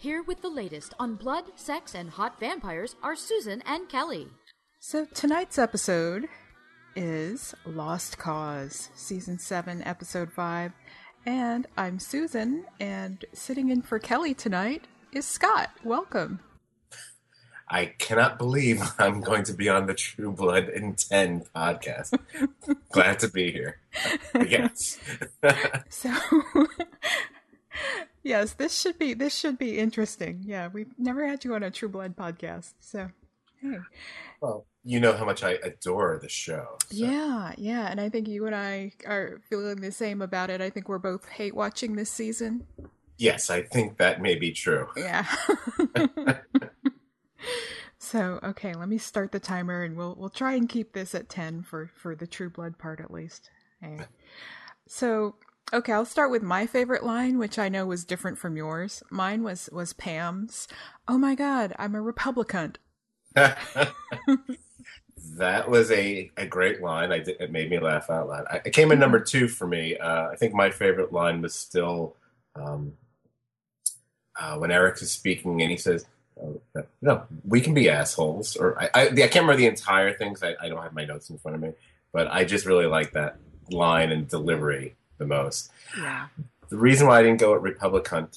Here with the latest on blood, sex, and hot vampires are Susan and Kelly. So tonight's episode is Lost Cause, Season 7, Episode 5. And I'm Susan, and sitting in for Kelly tonight is Scott. Welcome. I cannot believe I'm going to be on the True Blood in 10 podcast. Glad to be here. Yes. So Yes, this should be this should be interesting. Yeah, we've never had you on a True Blood podcast. So hey. well, you know how much I adore the show. so- Yeah, yeah, and I think you and I are feeling the same about it. I think we're both hate watching this season. Yes, I think that may be true. Yeah. so okay, let me start the timer, and we'll we'll try and keep this at ten for for the True Blood part at least. Hey. So okay, I'll start with my favorite line, which I know was different from yours. Mine was was Pam's. Oh my God, I'm a Republican. that was a, a great line. I did, it made me laugh out loud. I, it came in number two for me. Uh, I think my favorite line was still um, uh, when Eric is speaking and he says, oh, "No, we can be assholes." Or I, I, I can't remember the entire thing I, I don't have my notes in front of me, but I just really like that line and delivery the most. Yeah. The reason why I didn't go at Republican,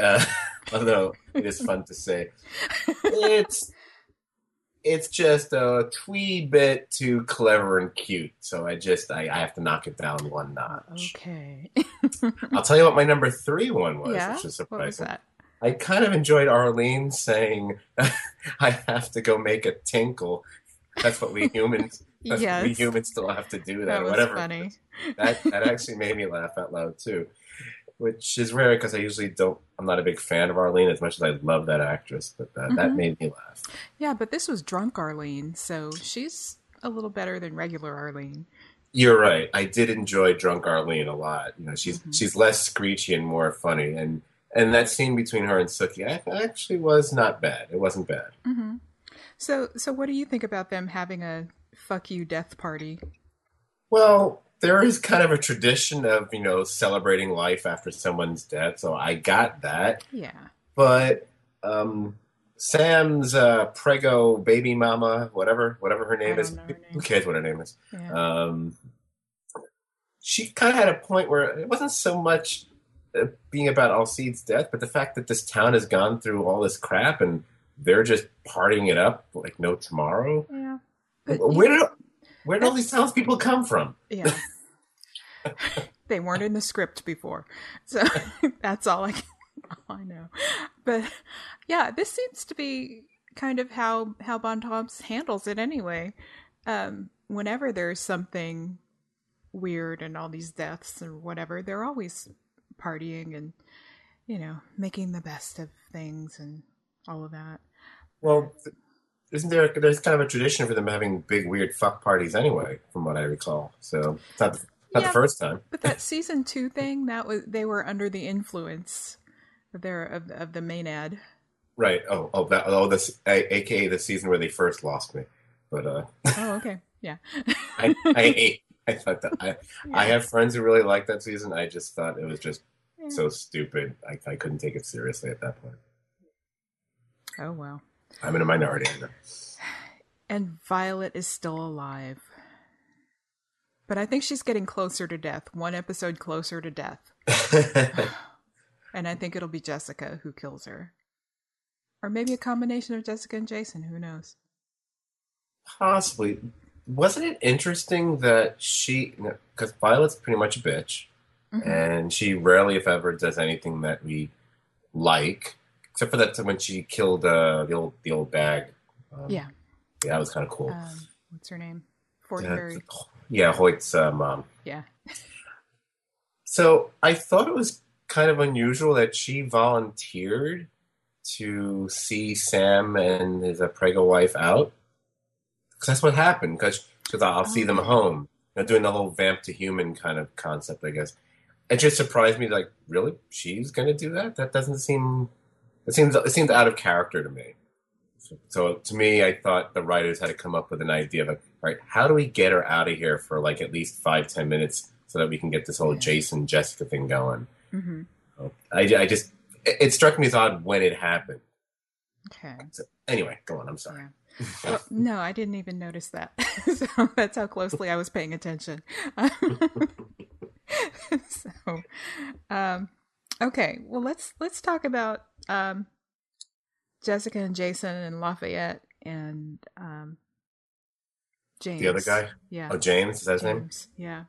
uh, although it is fun to say, it's it's just a twee bit too clever and cute. So I just I, I have to knock it down one notch. Okay. I'll tell you what my number three one was, yeah. which is What was surprising. that? I kind of enjoyed Arlene saying, "I have to go make a tinkle." That's what we humans. That's what we humans still have to do that, That or was whatever. funny. That that actually made me laugh out loud too, which is rare because I usually don't. I'm not a big fan of Arlene as much as I love that actress, but that Mhm. made me laugh. Yeah, but this was drunk Arlene, so she's a little better than regular Arlene. You're right. I did enjoy Drunk Arlene a lot. You know, she's Mhm. she's less screechy and more funny, and and that scene between her and Sookie I- actually was not bad. It wasn't bad. hmm So, so what do you think about them having a "fuck you" death party? Well, there is kind of a tradition of you know celebrating life after someone's death, so I got that. Yeah, But um, Sam's uh, prego baby mama, whatever whatever her name is, her who cares what her name is? yeah, Um, she kind of had a point where it wasn't so much uh, being about Alcide's death, but the fact that this town has gone through all this crap and they're just partying it up like no tomorrow. yeah. But, Where did where did all these townspeople come from? yeah. they weren't in the script before, so that's all I can, all I know. But yeah, this seems to be kind of how how Bon Bontemps handles it anyway. Um, whenever there's something weird and all these deaths or whatever, they're always partying and you know making the best of things and all of that. Well, isn't there there's kind of a tradition for them having big weird fuck parties anyway, from what I recall. So it's not the, not Yeah. the first time. But that season two thing, that was they were under the influence of their of, of the maenad. Right. Oh, oh, that, oh, this, a, aka the season where they first lost me. But uh, Oh, okay, yeah. I, I hate. I thought that I, I have friends who really like that season. I just thought it was just Yeah. so stupid. I, I couldn't take it seriously at that point. Oh well. I'm in a minority. And Violet is still alive, but I think she's getting closer to death. One episode closer to death, and I think it'll be Jessica who kills her, or maybe a combination of Jessica and Jason. Who knows? Possibly. Wasn't it interesting that she, because Violet's pretty much a bitch, Mhm. and she rarely, if ever, does anything that we like, except for that time when she killed uh, the old the old bag. Um, Yeah. yeah, that was kind of cool. Um, what's her name? Fortenberry. yeah, Hoyt's uh, mom. Yeah. So I thought it was kind of unusual that she volunteered to see Sam and his uh, prego wife out. Because that's what happened. Because I'll see them Oh. home. You know, doing the whole vamp to human kind of concept, I guess. It just surprised me. Like, really, she's going to do that? That doesn't seem. It seems it seems out of character to me. So, so to me, I thought the writers had to come up with an idea of, like, all right, how do we get her out of here for like at least five ten minutes so that we can get this whole. Jason Jessica thing going? hmm I, I just it, it struck me as odd when it happened. Okay. So, anyway, go on. I'm sorry. Yeah. Well, no, I didn't even notice that. so that's how closely I was paying attention. so, um, okay. Well, let's let's talk about um, Jessica and Jason and Lafayette and um, James. The other guy? Yeah. Oh, James is that his name? James. Yeah.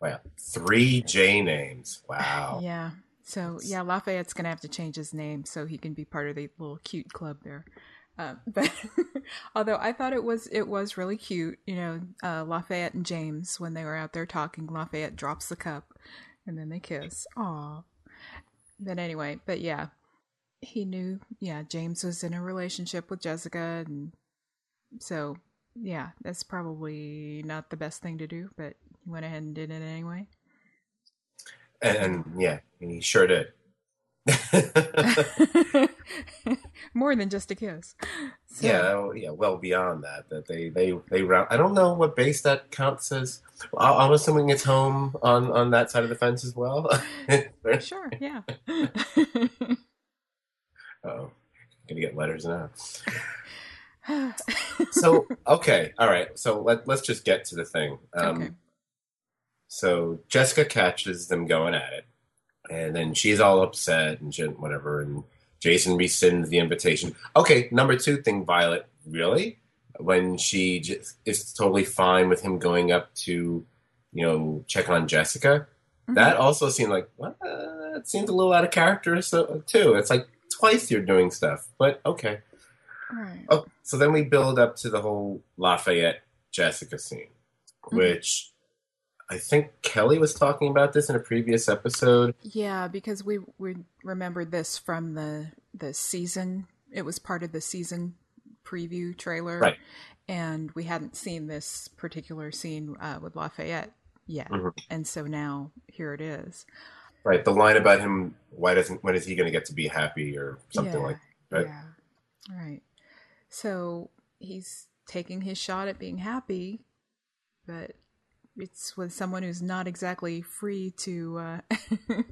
Wow, three J names. Wow. Yeah. So yeah, Lafayette's gonna have to change his name so he can be part of the little cute club there. Um, but although I thought it was it was really cute, you know, uh, Lafayette and James when they were out there talking, Lafayette drops the cup, and then they kiss. Aw. But anyway, but yeah, he knew. Yeah, James was in a relationship with Jessica, and so yeah, that's probably not the best thing to do, but he went ahead and did it anyway. And, and yeah, he sure did. More than just a kiss. So, yeah, yeah. Well, beyond that, that they they they round. I don't know what base that counts as. I'm assuming it's home on on that side of the fence as well. Sure, yeah. Oh, gonna get letters now. So okay, all right. So let let's just get to the thing. Um, okay. So Jessica catches them going at it, and then she's all upset and shit, whatever. And Jason rescinds the invitation. Okay, number two thing, Violet. Really, when she just is totally fine with him going up to, you know, check on Jessica. Mhm. That also seemed like what? It seems a little out of character. So too, it's like twice you're doing stuff, but okay. Right. Oh, so then we build up to the whole Lafayette Jessica scene, Mm-hmm. which I think Kelly was talking about this in a previous episode. Yeah, because we we remembered this from the the season. It was part of the season preview trailer, Right. And we hadn't seen this particular scene uh, with Lafayette yet, Mhm. and so now here it is. Right, the line about him, why doesn't, when is he going to get to be happy or something yeah, like right? Yeah, right. So he's taking his shot at being happy, but it's with someone who's not exactly free to. Uh,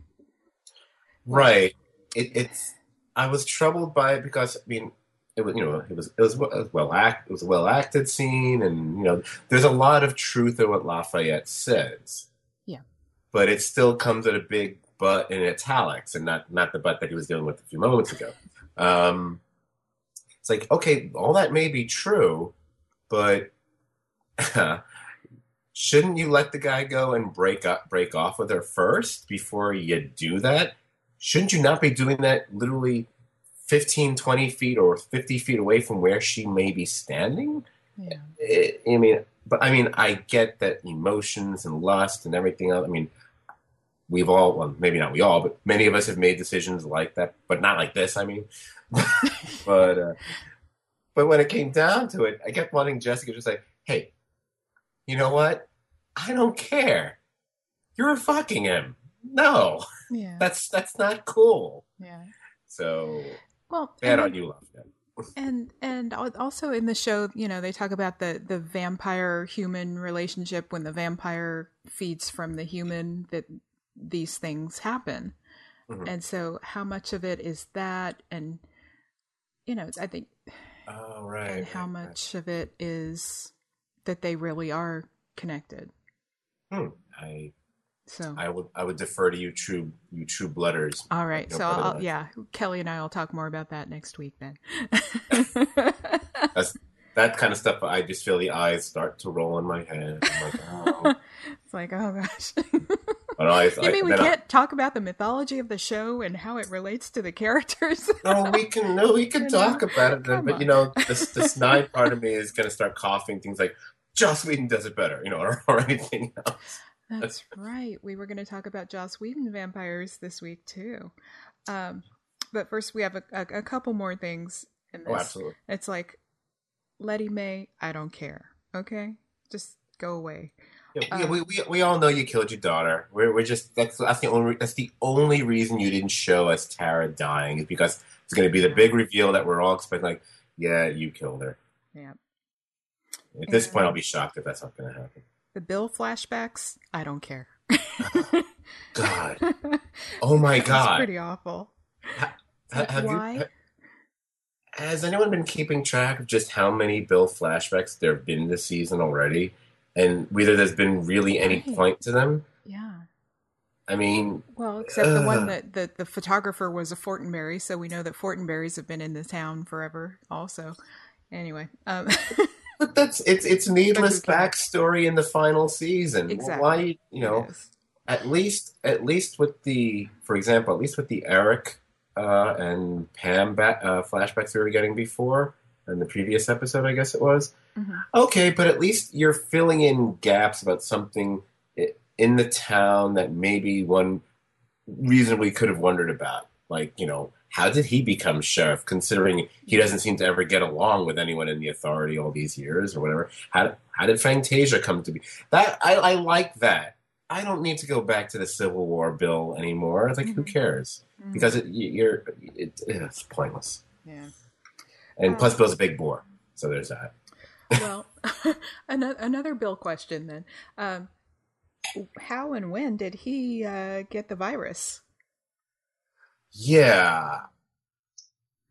Right. It, it's. I was troubled by it because I mean, it was you know it was it was, well- it was well act it was a well acted scene and you know there's a lot of truth in what Lafayette says. Yeah. But it still comes at a big but in italics and not not the but that he was dealing with a few moments ago. Um, it's like okay, all that may be true, but shouldn't you let the guy go and break up break off with her first before you do that? shouldn't you not be doing that literally 15 20 feet or 50 feet away from where she may be standing yeah. I- i mean but i mean i get that emotions and lust and everything else i mean we've all well maybe not we all but many of us have made decisions like that but not like this i mean but uh, but when it came down to it i kept wanting jessica to say hey you know what i don't care you're fucking him no Yeah. that's that's not cool. yeah. So Well, bad and on you, love. And and also in the show, you know, they talk about the the vampire human relationship when the vampire feeds from the human that these things happen. Mhm. And so how much of it is that and you know, I think Oh right. and how right, right. much of it is that they really are connected. Hmm. I So I would I would defer to you, true you true blooders. all right, No so I'll, yeah, Kelly and I will talk more about that next week then. That kind of stuff. I just feel the eyes start to roll in my head. I'm like, oh. it's like, oh gosh. But I, You I- mean we can't talk about the mythology of the show and how it relates to the characters? no, we can no, we can talk about it. Come but on. you know, this this snide part of me is going to start coughing things like Joss Whedon does it better, you know, or, or anything else. That's right. We were going to talk about Joss Whedon vampires this week too. Um, but first, we have a, a, a couple more things in this. Oh, absolutely. It's like Lettie Mae. I don't care. Okay, just go away. Yeah, yeah, Um, we, we we all know you killed your daughter. We're we're just that's that's the only that's the only reason you didn't show us Tara dying is because it's going to be the big reveal that we're all expecting. Like, yeah, you killed her. Yeah. At this point, I'll be shocked if that's not going to happen. The Bill flashbacks. I don't care. God, oh my It's God, pretty awful. have Why? you? Has anyone been keeping track of just how many Bill flashbacks there have been this season already, and whether there's been really any Right. point to them? yeah. I mean, Well, except the one that the, the photographer was a Fortenberry, so we know that Fortenberries have been in the town forever. Also, anyway, um, but that's it's it's needless But who cares? backstory in the final season. Exactly. Why, you know, is. at least at least with the for example at least with the eric uh, and pam ba- uh, flashbacks we were getting before in the previous episode i guess it was Mhm. okay but at least you're filling in gaps about something in the town that maybe one reasonably could have wondered about like you know how did he become sheriff considering he doesn't seem to ever get along with anyone in the authority all these years or whatever how, how did Fangtasia come to be that I, I like that I don't need to go back to the Civil War bill anymore. Like, who Mhm. cares? Mhm. Because it, you- you're, it, it's pointless. yeah. And Oh. plus, Bill's a big bore, so there's that. Well, another another Bill question then. Um, how and when did he uh, get the virus? Yeah,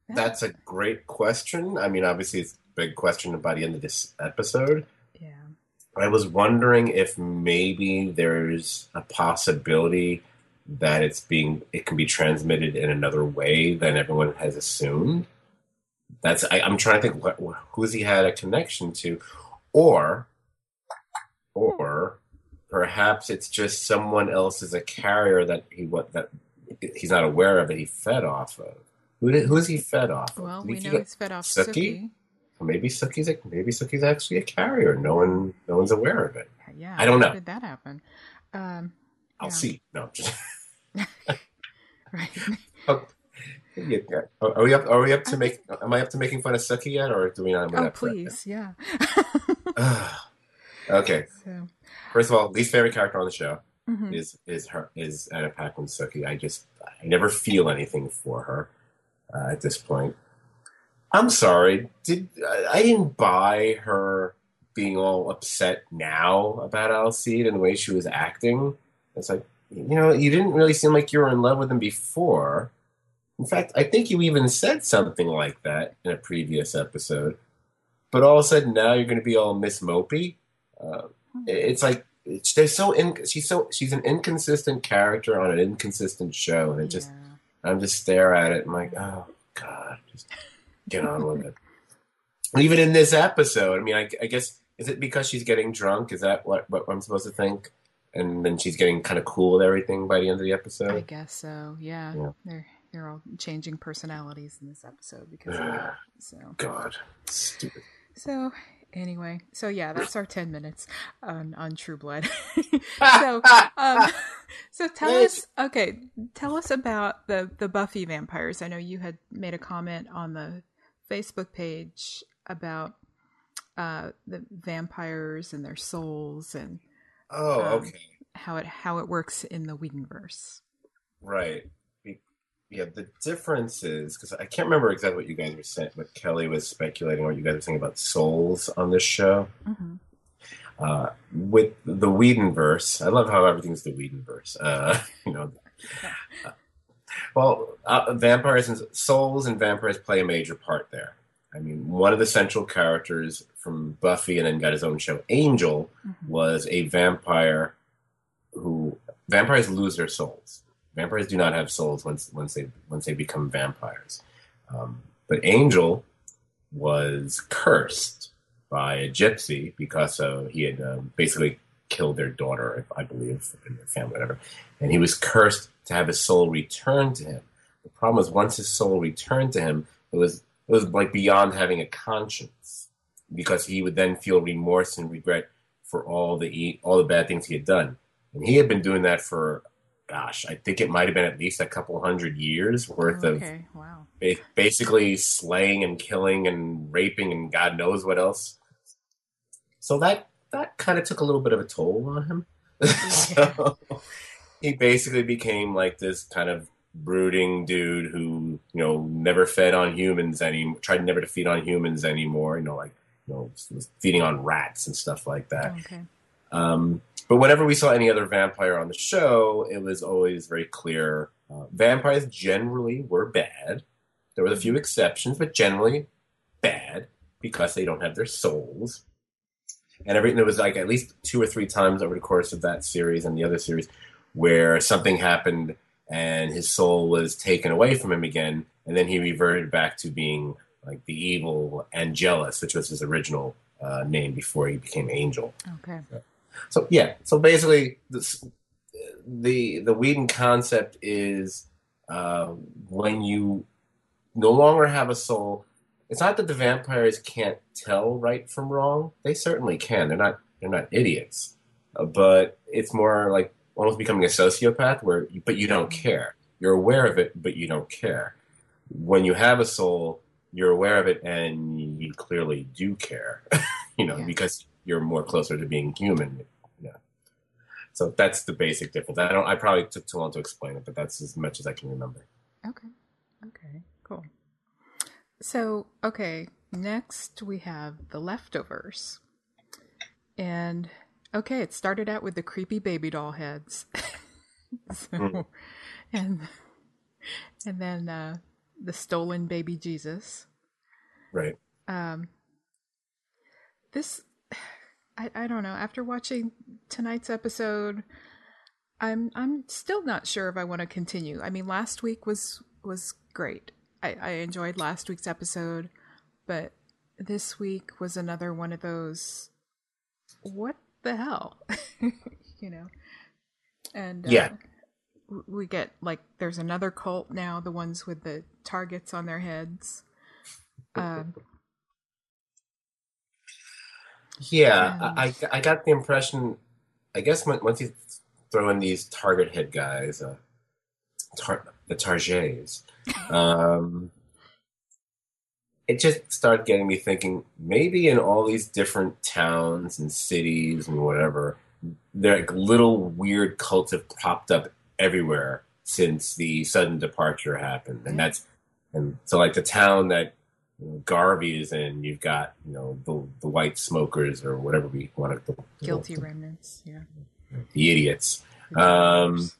that's a great question. I mean, obviously, it's a big question by the end of this episode. yeah. I was wondering if maybe there's a possibility that it's being it can be transmitted in another way than everyone has assumed. That's I, I'm trying to think what, who's he had a connection to, or or perhaps it's just someone else as a carrier that he what that he's not aware of it. he fed off of. Who did, who's he fed off of? Well, we know he's fed off Sookie? Sookie. maybe Sookie's a, maybe Sookie's actually a carrier. No one no one's aware of it. Yeah, I don't how know. did that happen? Um, I'll Yeah. see. No, just right. Yeah, yeah. Are we up? Are we up to make? Am I up to making fun of Sookie yet, or do we not? oh, please, yeah. okay. so, First of all, least favorite character on the show mhm. is is her is Anna Sookie. I just I never feel anything for her uh, at this point. I'm sorry. Did I I didn't buy her being all upset now about Alcide and the way she was acting? It's like you know you didn't really seem like you were in love with him before. In fact, I think you even said something like that in a previous episode. But all of a sudden now you're going to be all Miss Mopey. Uh, it's like they're so in, she's so she's an inconsistent character on an inconsistent show, and it just yeah. I'm just stare at it. and I'm like, oh god, just get on with it. Even in this episode, I mean, I, I guess is it because she's getting drunk? Is that what what I'm supposed to think? And then she's getting kind of cool with everything by the end of the episode. I guess so. Yeah. Yeah. they're they're all changing personalities in this episode because of that. So God, stupid. so anyway, so yeah, that's our ten minutes on on True Blood. so um, so tell us okay, tell us about the the Buffy vampires. I know you had made a comment on the Facebook page about uh the vampires and their souls and Oh, Um, okay. how it how it works in the Whedonverse. Right. Yeah, the difference is because I can't remember exactly what you guys were saying, what Kelly was speculating, what you guys were saying about souls on this show. Mm-hmm. Uh, with the Whedonverse, I love how everything's the Whedonverse. Uh, you know, uh, well, uh, vampires and souls and vampires play a major part there. I mean, one of the central characters from Buffy and then got his own show, Angel, Mm-hmm. was a vampire who vampires lose their souls. Vampires do not have souls once once they once they become vampires. Um, but Angel was cursed by a gypsy because uh, he had um, basically killed their daughter, I believe, in their family, whatever. And he was cursed to have his soul returned to him. The problem was once his soul returned to him, it was it was like beyond having a conscience because he would then feel remorse and regret for all the all the bad things he had done. And he had been doing that for, gosh, I think it might have been at least a couple hundred years worth of okay, wow. ba- basically slaying and killing and raping and God knows what else. So that that kind of took a little bit of a toll on him. so he basically became like this kind of brooding dude who you know never fed on humans any tried never to feed on humans anymore. You know, like you know was feeding on rats and stuff like that. Okay. Um, but whenever we saw any other vampire on the show, it was always very clear. Uh, vampires generally were bad. There were a few exceptions, but generally bad because they don't have their souls. And every there was like at least two or three times over the course of that series and the other series where something happened and his soul was taken away from him again, and then he reverted back to being like the evil Angelus, which was his original uh, name before he became Angel. Okay. So yeah, so basically, this, the the Whedon concept is uh, when you no longer have a soul. It's not that the vampires can't tell right from wrong; they certainly can. They're not they're not idiots, uh, but it's more like almost becoming a sociopath, where but you don't care. You're aware of it, but you don't care. When you have a soul, you're aware of it, and you clearly do care. you know, Yeah. because you're more closer to being human. Yeah. So that's the basic difference. I don't. I probably took too long to explain it, but that's as much as I can remember. Okay. Okay. Cool. So, okay, next we have the leftovers. And okay, it started out with the creepy baby doll heads. so, Mm. and and then uh the stolen baby Jesus. Right. Um this I I don't know, after watching tonight's episode I'm I'm still not sure if I want to continue. I mean, last week was was great. I, I enjoyed last week's episode, but this week was another one of those. What the hell, you know? And uh, Yeah. we get like there's another cult now, the ones with the targets on their heads. Um, Yeah, Yeah. I, I got the impression. I guess when, once you throw in these target head guys, uh, tar, the Targets, um, it just started getting me thinking. Maybe in all these different towns and cities and whatever, there like little weird cults have popped up everywhere since the sudden departure happened, and that's and so like the town that you know, Garvey is in, you've got you know the the white smokers or whatever we want to guilty remnants, yeah. the idiots. Um,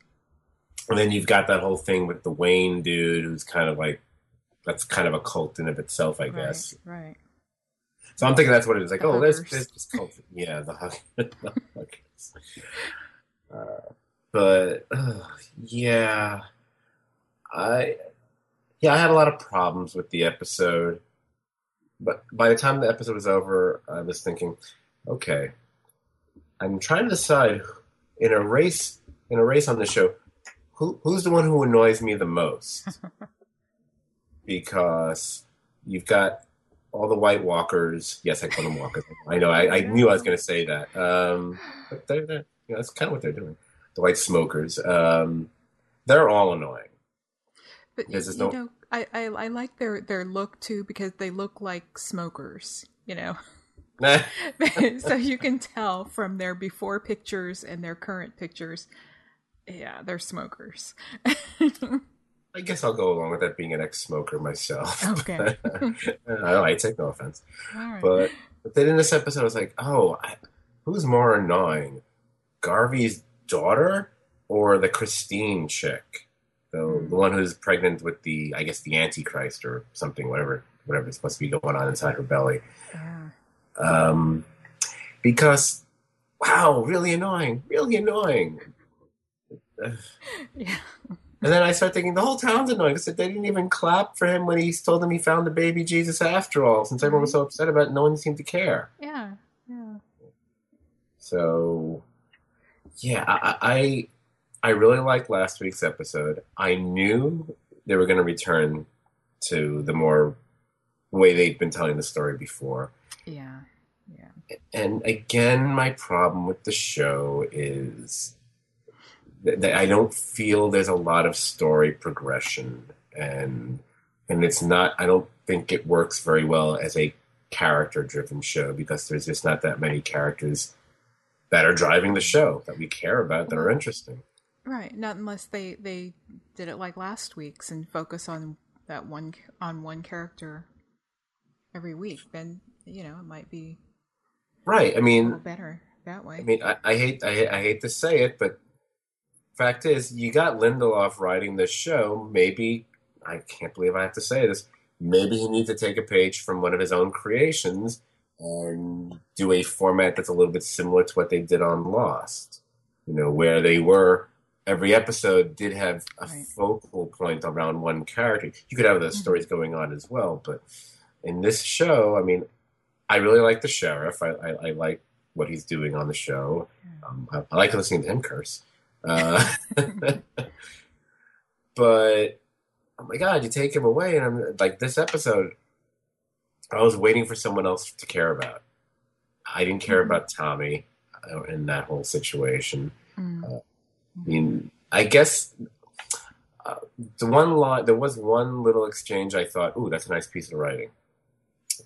and then you've got that whole thing with the Wayne dude, who's kind of like that's kind of a cult in of itself, I guess. Right, right. So I'm thinking that's what it is. Like, The oh, there's there's this cult. Yeah, the hug. the huggers. Uh, but uh, yeah, I yeah I had a lot of problems with the episode. But by the time the episode was over, I was thinking, okay, I'm trying to decide in a race in a race on the show, who who's the one who annoys me the most? because you've got all the White Walkers. Yes, I call them Walkers. I know. I, I knew I was going to say that. Um, but they're, they're you know, that's kind of what they're doing. The White Smokers. Um, they're all annoying. But you, you no- know, I, I I like their their look too because they look like smokers. You know, so you can tell from their before pictures and their current pictures. Yeah, they're smokers. I guess I'll go along with that being an ex-smoker myself. Okay. I, I take no offense. Right. But, but then in this episode, I was like, oh, I, who's more annoying? Garvey's daughter or the Christine chick? The, the one who's pregnant with the, I guess, the Antichrist or something, whatever, whatever is supposed to be going on inside her belly. yeah. Um, because, wow, really annoying, really annoying. Yeah. And then I start thinking the whole town's annoying because they didn't even clap for him when he told them he found the baby Jesus after all. Since everyone was so upset about it, no one seemed to care. Yeah. Yeah. So, yeah, I, I I really liked last week's episode. I knew they were going to return to the more way they'd been telling the story before. Yeah. Yeah. And again, my problem with the show is that that I don't feel there's a lot of story progression, and and it's not. I don't think it works very well as a character-driven show because there's just not that many characters that are driving the show that we care about that are mm-hmm. interesting. Right. Not unless they they did it like last week's and focus on that one on one character every week. Then you know it might be Right. I mean, better. that way. I mean, I, I hate I, I hate to say it, but fact is, you got Lindelof writing this show. Maybe I can't believe I have to say this. Maybe he needs to take a page from one of his own creations and do a format that's a little bit similar to what they did on Lost. You know, where they were every episode did have a Right. focal point around one character. You could have those Mhm. stories going on as well, but in this show, I mean, I really like the sheriff. I, I, I like what he's doing on the show. Um, I, I like listening to him curse. Uh, but oh my god, you take him away, and I'm like this episode. I was waiting for someone else to care about. I didn't care Mhm. about Tommy uh, in that whole situation. Mm. I mean, I guess uh, the one line there was one little exchange. I thought, "Ooh, that's a nice piece of writing."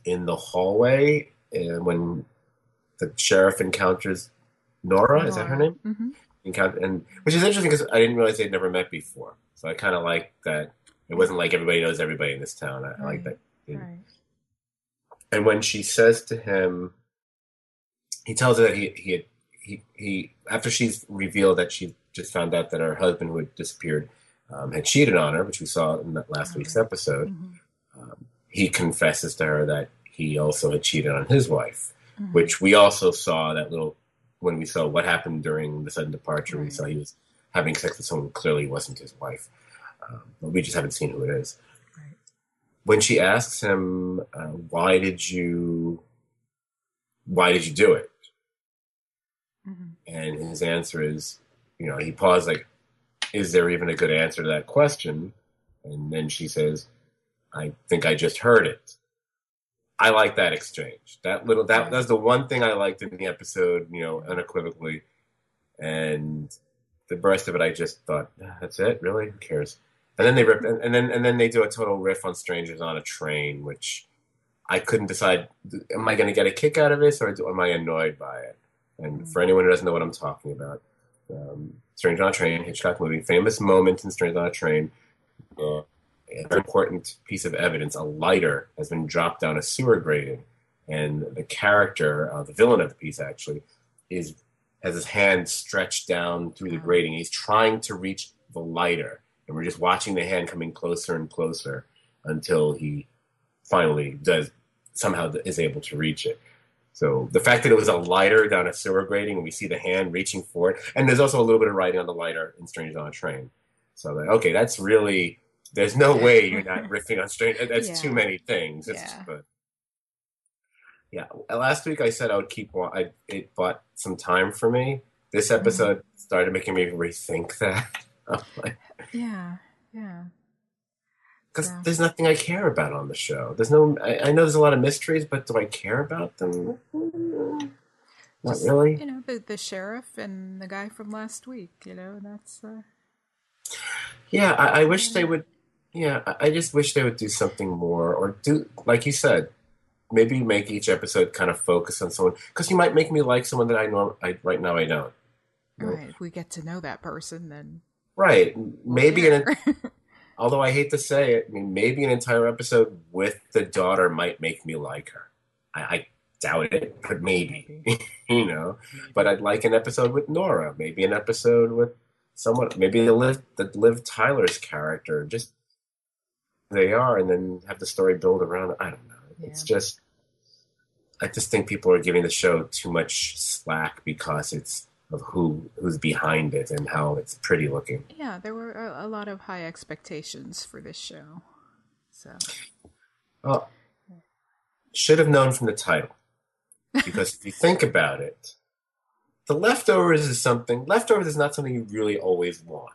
In the hallway, uh, when the sheriff encounters Nora, is that her name? hmm Encounter, and which is interesting because I didn't realize they'd never met before. So I kind of like that. It wasn't like everybody knows everybody in this town. I, I like that. Right. And when she says to him, he tells her that he he had, he he after she's revealed that she just found out that her husband who had disappeared um, had cheated on her, which we saw in that last week's Okay. episode. Mhm. Um, he confesses to her that he also had cheated on his wife, Mhm. which we also saw that little when we saw what happened during the sudden departure. We saw he was having sex with someone who clearly wasn't his wife, um, but we just haven't seen who it is. Right. When she asks him, uh, "Why did you? Why did you do it?" Mhm. and his answer is, you know, he paused like, "Is there even a good answer to that question?" And then she says, "I think I just heard it." I like that exchange. That little that that's the one thing I liked in the episode, you know, unequivocally. And the rest of it, I just thought, "Ah, that's it, really? Who cares? And then they rip, and, and then and then they do a total riff on strangers on a train, which I couldn't decide. Am I going to get a kick out of this, or am I annoyed by it? And for anyone who doesn't know what I'm talking about, um, Stranger on a Train, Hitchcock movie, famous moment in Stranger on a Train. Uh, a very important piece of evidence: a lighter has been dropped down a sewer grating, and the character, uh, the villain of the piece, actually, is has his hand stretched down through the grating. He's trying to reach the lighter, and we're just watching the hand coming closer and closer until he finally does somehow is able to reach it. So the fact that it was a lighter down a sewer grating, and we see the hand reaching for it, and there's also a little bit of writing on the lighter in Strangers on a Train. So like, okay, that's really there's no way you're not riffing on Strange. That's Yeah. too many things. It's, Yeah. But yeah, last week I said I would keep. I it bought some time for me. This Mm-hmm. episode started making me rethink that. Yeah. Yeah. Because Yeah. there's nothing I care about on the show. There's no. I, I know there's a lot of mysteries, but do I care about them? Not Just, really. You know, the the sheriff and the guy from last week. You know, that's uh, Yeah, I, I wish they would. Yeah, I, I just wish they would do something more, or do like you said, maybe make each episode kind of focus on someone. Because you might make me like someone that I know. I right now I don't. Right. If we get to know that person, then Right? Maybe an care. although I hate to say it, I mean, maybe an entire episode with the daughter might make me like her. I, I doubt it, but maybe, you know. But I'd like an episode with Nora, maybe an episode with someone, maybe the Liv, the Liv Tyler's character, just they are, and then have the story build around. I don't know. It's just, I just think people are giving the show too much slack because it's of who who's behind it and how it's pretty looking. yeah, there were a, a lot of high expectations for this show. So Well, should have known from the title. Because if you think about it, the leftovers is something, leftovers is not something you really always want.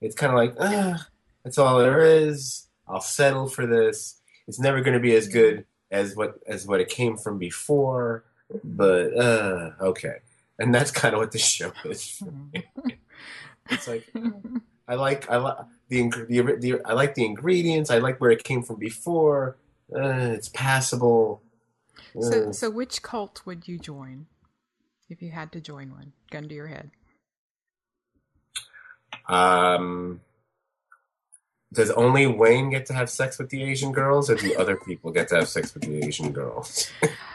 It's kind of like, ah, that's all there is. I'll settle for this. It's never going to be as good as what as what it came from before, but uh, okay. And that's kind of what this show is. It's like I like I like the, the the I like the ingredients. I like where it came from before. Uh, it's passable. So, Uh, so which cult would you join if you had to join one? Gun to your head. um, does only Wayne get to have sex with the Asian girls, or do other people get to have sex with the Asian girls?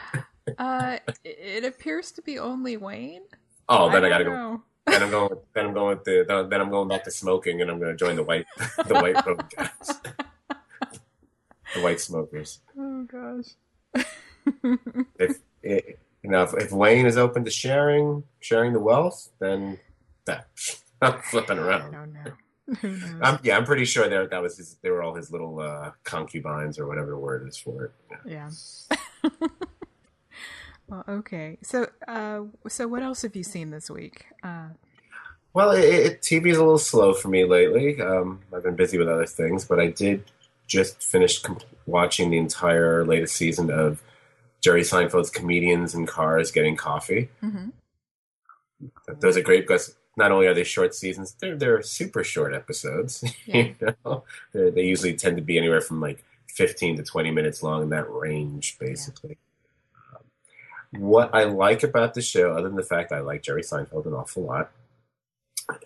Uh, it appears to be only Wayne. Oh, then I, I gotta go. Then I'm going. Then I'm going with the. Then I'm going back to smoking, and I'm going to join the white, the white road guys, the white smokers. Oh gosh. If it, you know, if, if Wayne is open to sharing, sharing the wealth, then that I'm flipping around. don't know. Who knows? I'm, yeah, I'm pretty sure there that was his, they were all his little uh, concubines or whatever the word is for it. Yeah. Yeah. well, okay. So, uh, so what else have you seen this week? Uh, Well, it, it, TV is a little slow for me lately. Um, I've been busy with other things, but I did just finish com- watching the entire latest season of Jerry Seinfeld's Comedians in Cars Getting Coffee. mhm. Those are great because not only are they short seasons, they're they're super short episodes. Yeah. you know, They're- they usually tend to be anywhere from like fifteen to twenty minutes long in that range, basically. Um, what I like about the show, other than the fact I like Jerry Seinfeld an awful lot,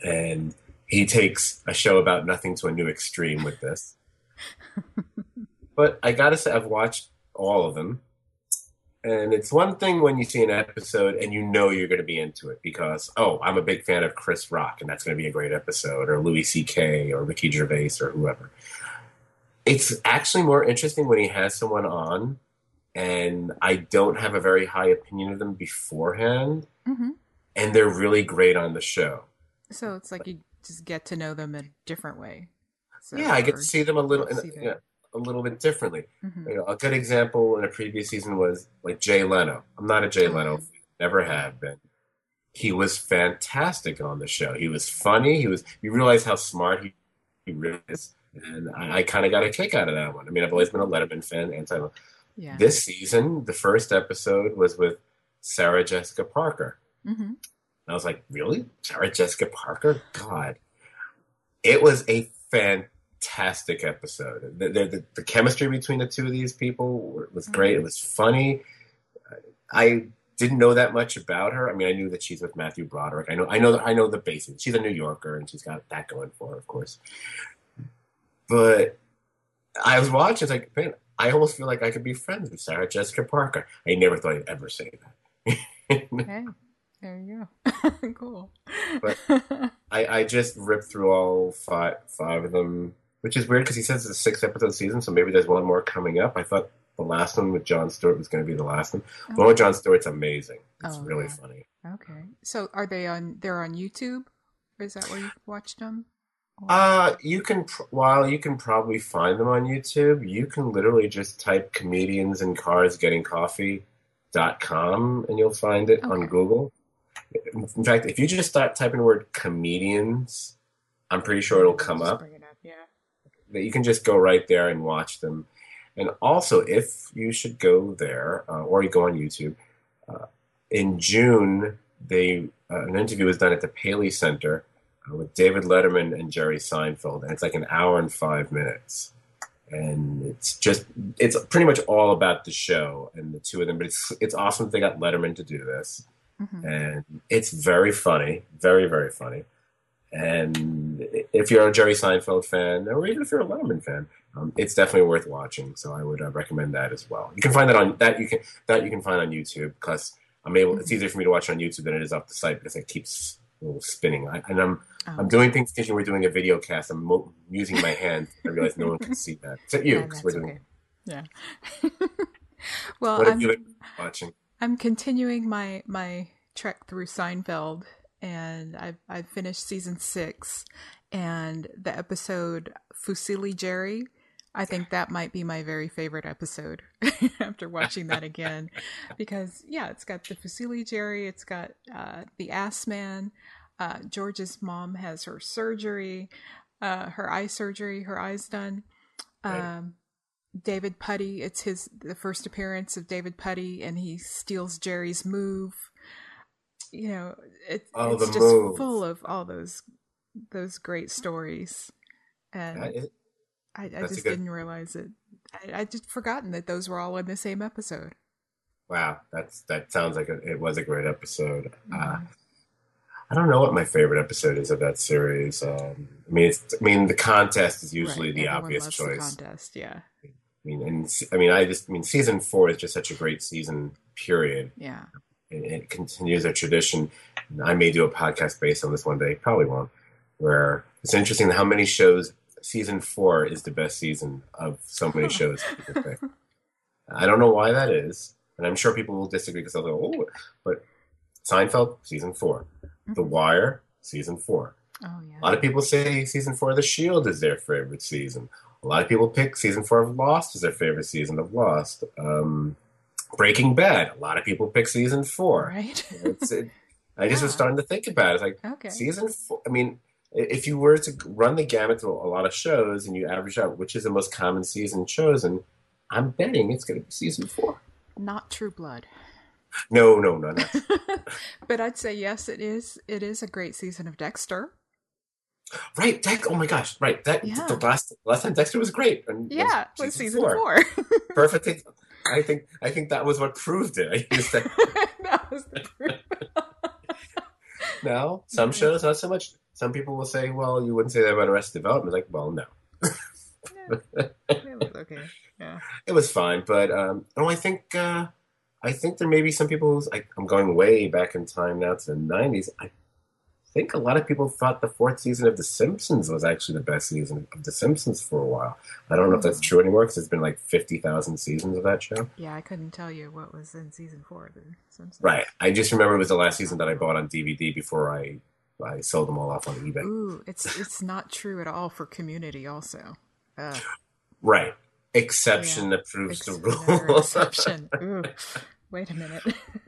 and he takes a show about nothing to a new extreme with this. but I gotta say, I've watched all of them. And it's one thing when you see an episode and you know you're going to be into it because, oh, I'm a big fan of Chris Rock and that's going to be a great episode, or Louis C.K., or Ricky Gervais, or whoever. It's actually more interesting when he has someone on and I don't have a very high opinion of them beforehand Mhm. and they're really great on the show. So it's like you just get to know them in a different way. So, yeah, I get to see them a little, yeah, a little bit differently. Mhm. You know, a good example in a previous season was like Jay Leno. I'm not a Jay Leno, fan, never have been. He was fantastic on the show. He was funny. He was. You realize how smart he, he really is, and I, I kind of got a kick out of that one. I mean, I've always been a Letterman fan. Anti. Yeah. This season, the first episode was with Sarah Jessica Parker. hmm And I was like, really? Sarah Jessica Parker? God. It was a fantastic episode. The, the, the, the chemistry between the two of these people was great. It was funny. I didn't know that much about her. I mean, I knew that she's with Matthew Broderick. I know, I know, I know the basics. She's a New Yorker, and she's got that going for her, of course. But I was watching. It's like, man, I almost feel like I could be friends with Sarah Jessica Parker. I never thought I'd ever say that. Hey, there you go. cool. But- I, I just ripped through all five five of them, which is weird because he says it's a six episode season, so maybe there's one more coming up. I thought the last one with Jon Stewart was going to be the last one. The one with Jon Stewart's amazing. It's Oh, really yeah. funny. okay. So are they on? They're on YouTube. Is that where you watched them? Uh, you can pr- while you can probably find them on YouTube, you can literally just type comedians and cars getting coffee dot com and you'll find it on Google. In fact, if you just start typing the word comedians, I'm pretty sure it'll come up. It up. Yeah. that you can just go right there and watch them. And also, if you should go there, uh, or you go on YouTube, uh, in June, they uh, an interview was done at the Paley Center with David Letterman and Jerry Seinfeld, and it's like an hour and five minutes. And it's just it's pretty much all about the show and the two of them. But it's it's awesome that they got Letterman to do this Mhm. and it's very funny, very very funny. And if you're a Jerry Seinfeld fan, or even if you're a Letterman fan, um, it's definitely worth watching. So I would uh, recommend that as well. You can find that on that you can that you can find on YouTube because I'm able. It's easier for me to watch on YouTube than it is off the site because it keeps you know, spinning. I, and I'm Oh, I'm doing things thinking we're doing a video cast. I'm mo- using my hand. I realize no one can see that except you yeah, because that's we're doing. okay. Yeah. well, What I'm, you watching? I'm continuing my my trek through Seinfeld, and I've I've finished season six, and the episode Fusilli Jerry. I think that might be my very favorite episode after watching that again, because yeah, it's got the Fusilli Jerry, it's got uh, the Ass Man. Uh, George's mom has her surgery, uh, her eye surgery, her eyes done. Right. Um, David Puddy. It's his the first appearance of David Puddy, and he steals Jerry's move. You know, it, it's just move. full of all those those great stories, and is- I, I just good- didn't realize it. I, I just forgotten that those were all in the same episode. Wow, that's that sounds like a, it was a great episode. Uh, Mhm. I don't know what my favorite episode is of that series. Um, I mean, it's, I mean, the contest is usually Right, the everyone obvious choice. The contest, yeah. I mean, and I mean, I just I mean, season four is just such a great season. Period. Yeah. It, it continues a tradition. I may do a podcast based on this one day. Probably won't. Where it's interesting how many shows season four is the best season of so many shows. I don't know why that is, and I'm sure people will disagree because they'll go, "Oh," but Seinfeld season 4 The Wire season four. Oh yeah. A lot of people say season four of The Shield is their favorite season. A lot of people pick season four of Lost as their favorite season of Lost. Um, Breaking Bad. A lot of people pick season four. Right. It's, it, I just Yeah. was starting to think about it. It's like Okay. season four. I mean, if you were to run the gamut to a lot of shows and you average out which is the most common season chosen, I'm betting it's going to be season four. Not True Blood. No, no, no, no. but I'd say yes, it is. It is a great season of Dexter. right, Dex. Oh my gosh, right. That Yeah. the last last time Dexter was great. And Yeah, it was season four. Perfect. I think I think that was what proved it. I used that. that was the proof. No, some shows not so much. Some people will say, "Well, you wouldn't say that about Arrested Development." Like, well, no, Yeah, it was okay. Yeah. it was fine, but um, no, I think uh, I think there may be some people. Who's, I, I'm going way back in time now to the '90s. I think a lot of people thought the fourth season of The Simpsons was actually the best season of The Simpsons for a while. I don't know if that's true anymore because it's been like fifty thousand seasons of that show. Yeah, I couldn't tell you what was in season four of The Simpsons. Right. I just remember it was the last season that I bought on DVD before I I sold them all off on eBay. Ooh, it's it's not true at all for Community. Also, uh, Right. Exception Yeah. that proves ex- the rule. exception. Ooh, wait a minute.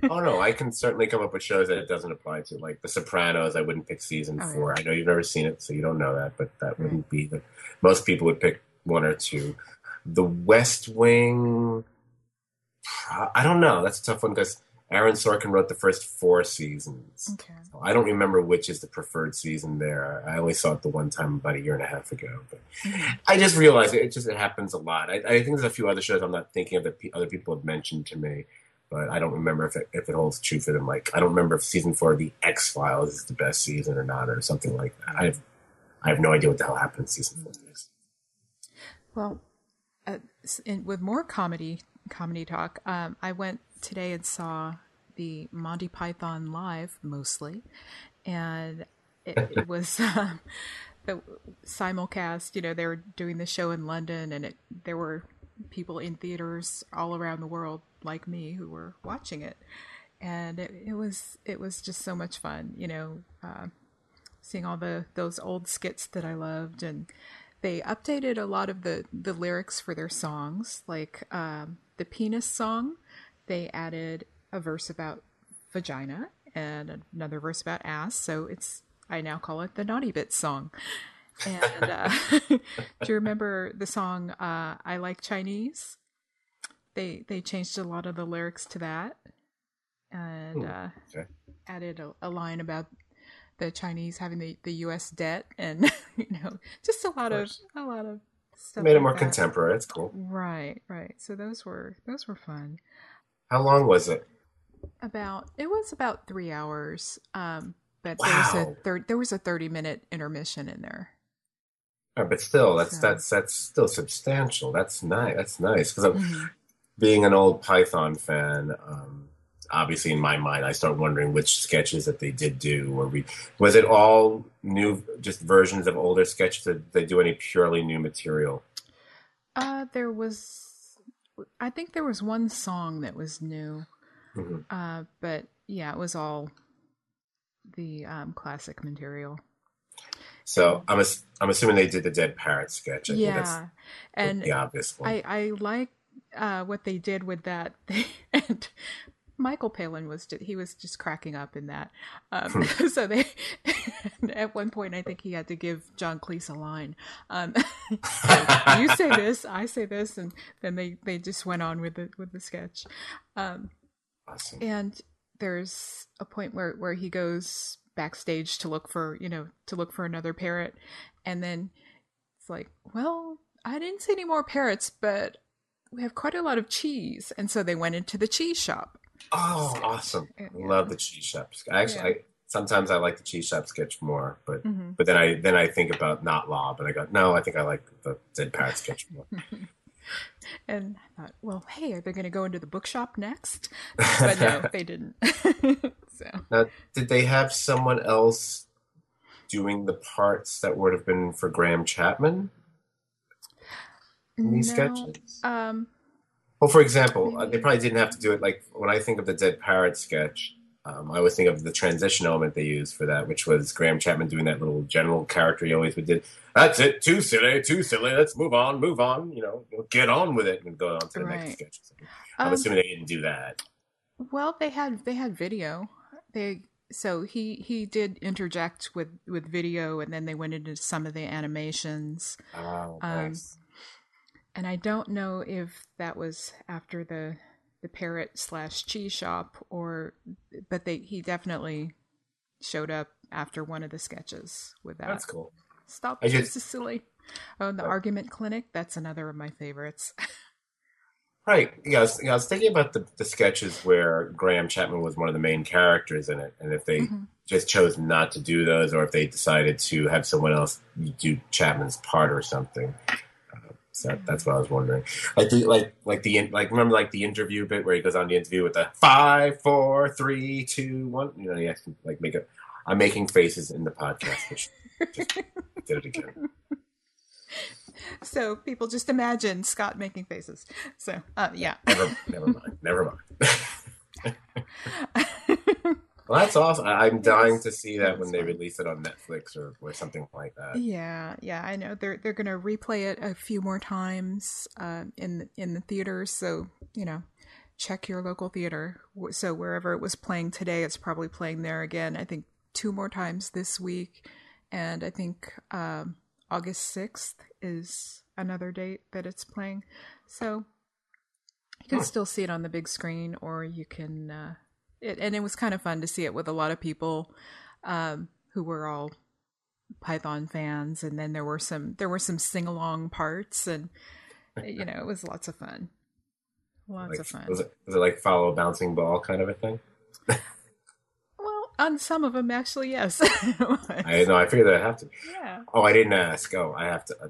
oh no, I can certainly come up with shows that it doesn't apply to. Like The Sopranos, I wouldn't pick season Oh, four. yeah. I know you've never seen it, so you don't know that, but that wouldn't be the most people would pick one or two. The West Wing I don't know. That's a tough one because Aaron Sorkin wrote the first four seasons. okay. I don't remember which is the preferred season there. I only saw it the one time about a year and a half ago. But Mhm. I just realized it, it just it happens a lot. I, I think there's a few other shows I'm not thinking of that pe- other people have mentioned to me, but I don't remember if it, if it holds true for them. Like I don't remember if season four of the X Files is the best season or not, or something like that. I have I have no idea what the hell happened in season four. Well, uh, with more comedy comedy talk, um, I went today and saw the Monty Python live mostly, and it, it was um, the simulcast. You know, they were doing the show in London, and it there were people in theaters all around the world like me who were watching it, and it, it was it was just so much fun. You know. Uh, seeing all the those old skits that I loved and they updated a lot of the the lyrics for their songs like um, the penis song they added a verse about vagina and another verse about ass so it's i now call it the naughty bit song and uh, do you remember the song uh, i like chinese they they changed a lot of the lyrics to that and Hmm, uh, okay. added a, a line about the Chinese having the, the U.S. debt, and you know, just a lot of, course. a lot of stuff. Made it more that. contemporary. It's cool. Right, right. So those were those were fun. How long was it? About it was about three hours, um, but there was a third there was a thirty minute intermission in there. Uh, but still, that's So- that's that's still substantial. That's nice. That's nice because I'm Mhm. being an old Python fan, um, obviously in my mind, I start wondering which sketches that they did do. Or we was it all new, just versions of older sketches? Did they do any purely new material? Uh, there was, I think there was one song that was new, Mhm. uh, but yeah, it was all the um, classic material. So I'm ass- I'm assuming they did the dead parrot sketch. I yeah, and the obvious one. I I like uh, what they did with that. and Michael Palin was he was just cracking up in that. Um, so they at one point I think he had to give John Cleese a line. Um, you say this, I say this, and then they they just went on with the with the sketch. Um, awesome. and there's a point where where he goes backstage to look for you know to look for another parrot and then it's like well i didn't see any more parrots but we have quite a lot of cheese and so they went into the cheese shop Oh, awesome! Yeah. Love the cheese shops. Actually, Yeah. I, sometimes I like the cheese shop sketch more, but Mhm. but then I then I think about not Lob, and I go, no, I think I like the dead parrot sketch more. and I thought, well, hey, are they going to go into the bookshop next? But no, they didn't. so Now, did they have someone else doing the parts that would have been for Graham Chapman in these no, sketches? Um, Well, for example, uh, they probably didn't have to do it. Like when I think of the Dead Parrot sketch, um, I always think of the transition element they used for that, which was Graham Chapman doing that little general character he always would did. That's it, too silly, too silly. Let's move on, move on. You know, get on with it and go on to the next Right. sketch. I'm um, assuming they didn't do that. Well, they had they had video. They so he he did interject with with video, and then they went into some of the animations. Oh, um, nice. And I don't know if that was after the the parrot slash cheese shop or, but they he definitely showed up after one of the sketches with that. That's cool. Stop, I this just- is silly. Oh, and the argument clinic. That's another of my favorites. Right. Yeah, I was, yeah, I was thinking about the, the sketches where Graham Chapman was one of the main characters in it, and if they Mhm. just chose not to do those, or if they decided to have someone else do Chapman's part or something. So that's what I was wondering. Like the like like the like remember like the interview bit where he goes on the interview with the five, four, three, two, one. You know, he has to like make a. I'm making faces in the podcast, which just did it again. So people just imagine Scott making faces. So uh, yeah. Never, never mind. Never mind. Well, that's awesome. I'm dying to see that when they release it on Netflix or, or something like that. Yeah, yeah, I know they're they're gonna replay it a few more times uh, in the, in the theaters. So you know, check your local theater. So wherever it was playing today, it's probably playing there again. I think two more times this week, and I think um, August sixth is another date that it's playing. So you can Hmm. still see it on the big screen, or you can. Uh, it, and it was kind of fun to see it with a lot of people um, who were all Python fans, and then there were some there were some sing along parts, and you know it was lots of fun, lots Like, of fun. Was it, was it like follow a bouncing ball kind of a thing? Well, on some of them, actually, yes. I know. I figured I'd have to. yeah, Oh, I didn't ask. Oh, I have to. Uh,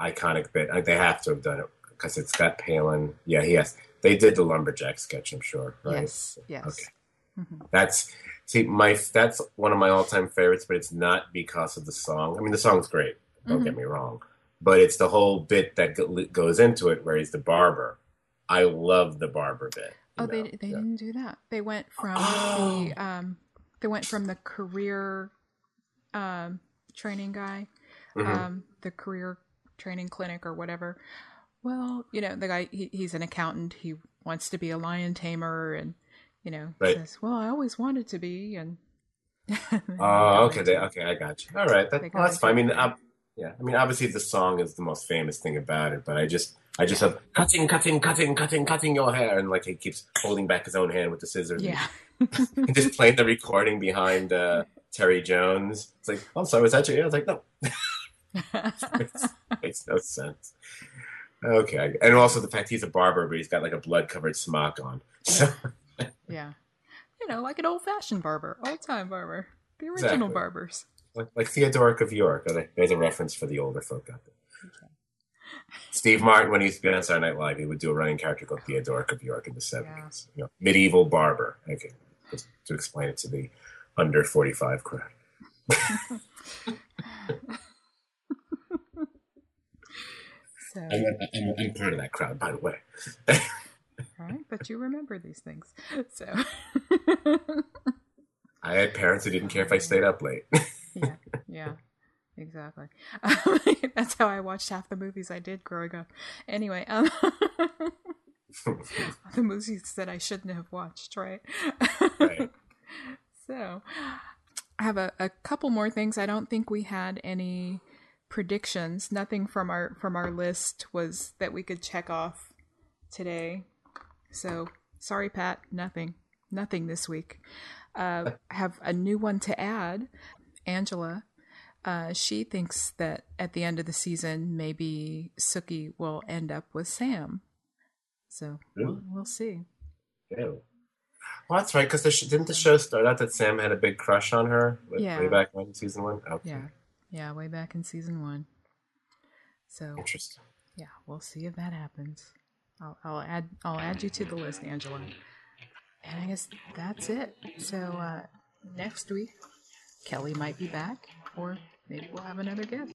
iconic bit. Uh, They have to have done it because it's got Palin. Yeah, he has. They did the lumberjack sketch. I'm sure. Right. yes, yes. Okay. Mhm. That's see my. That's one of my all-time favorites, but it's not because of the song. I mean, the song's great. Don't Mhm. get me wrong, but it's the whole bit that goes into it, where he's the barber. I love the barber bit. Oh, they know? they Yeah. didn't do that. They went from Oh. the um, they went from the career um training guy Mhm. um, the career training clinic or whatever. Well, you know, the guy he, he's an accountant. He wants to be a lion tamer, and you know, Right. says, "Well, I always wanted to be." And Oh, okay, they, okay, I got you. All right, that, well, that's fine. I mean, yeah, I mean, obviously the song is the most famous thing about it, but I just, I just have cutting, cutting, cutting, cutting, cutting your hair, and like he keeps holding back his own hand with the scissors, yeah, and just playing the recording behind uh, Terry Jones. It's like, oh, sorry, was that you? I was like, no, it makes no sense. Okay, and also the fact he's a barber, but he's got like a blood covered smock on. So yeah, you know, like an old fashioned barber, old time barber, the original Exactly. barbers. like, like Theodoric of York. There's a reference for the older folk out there. Steve Martin, when he used to be on Saturday Night Live, he would do a running character called Theodoric of York in the 70s. You know, medieval barber. Okay, just to explain it to the under 45 crowd. So, I'm, I'm, I'm part of that crowd, by the way. right, but you remember these things. So, I had parents who didn't care if I stayed up late. yeah, yeah, exactly. That's how I watched half the movies I did growing up. Anyway, um, the movies that I shouldn't have watched, right? Right. So, I have a, a couple more things. I don't think we had any predictions. Nothing from our from our list was that we could check off today. So, sorry, Pat. Nothing. Nothing this week. Uh, I have a new one to add. Angela. Uh, she thinks that at the end of the season, maybe Sookie will end up with Sam. So we'll, we'll see. Ew. Well, that's right, because sh- didn't the show start out that Sam had a big crush on her way, Yeah. way back when season one? Okay. Yeah, yeah, way back in season one. So Interesting. yeah, we'll see if that happens. I'll, I'll add I'll add you to the list, Angela. And I guess that's it. So uh, next week, Kelly might be back, or maybe we'll have another guest.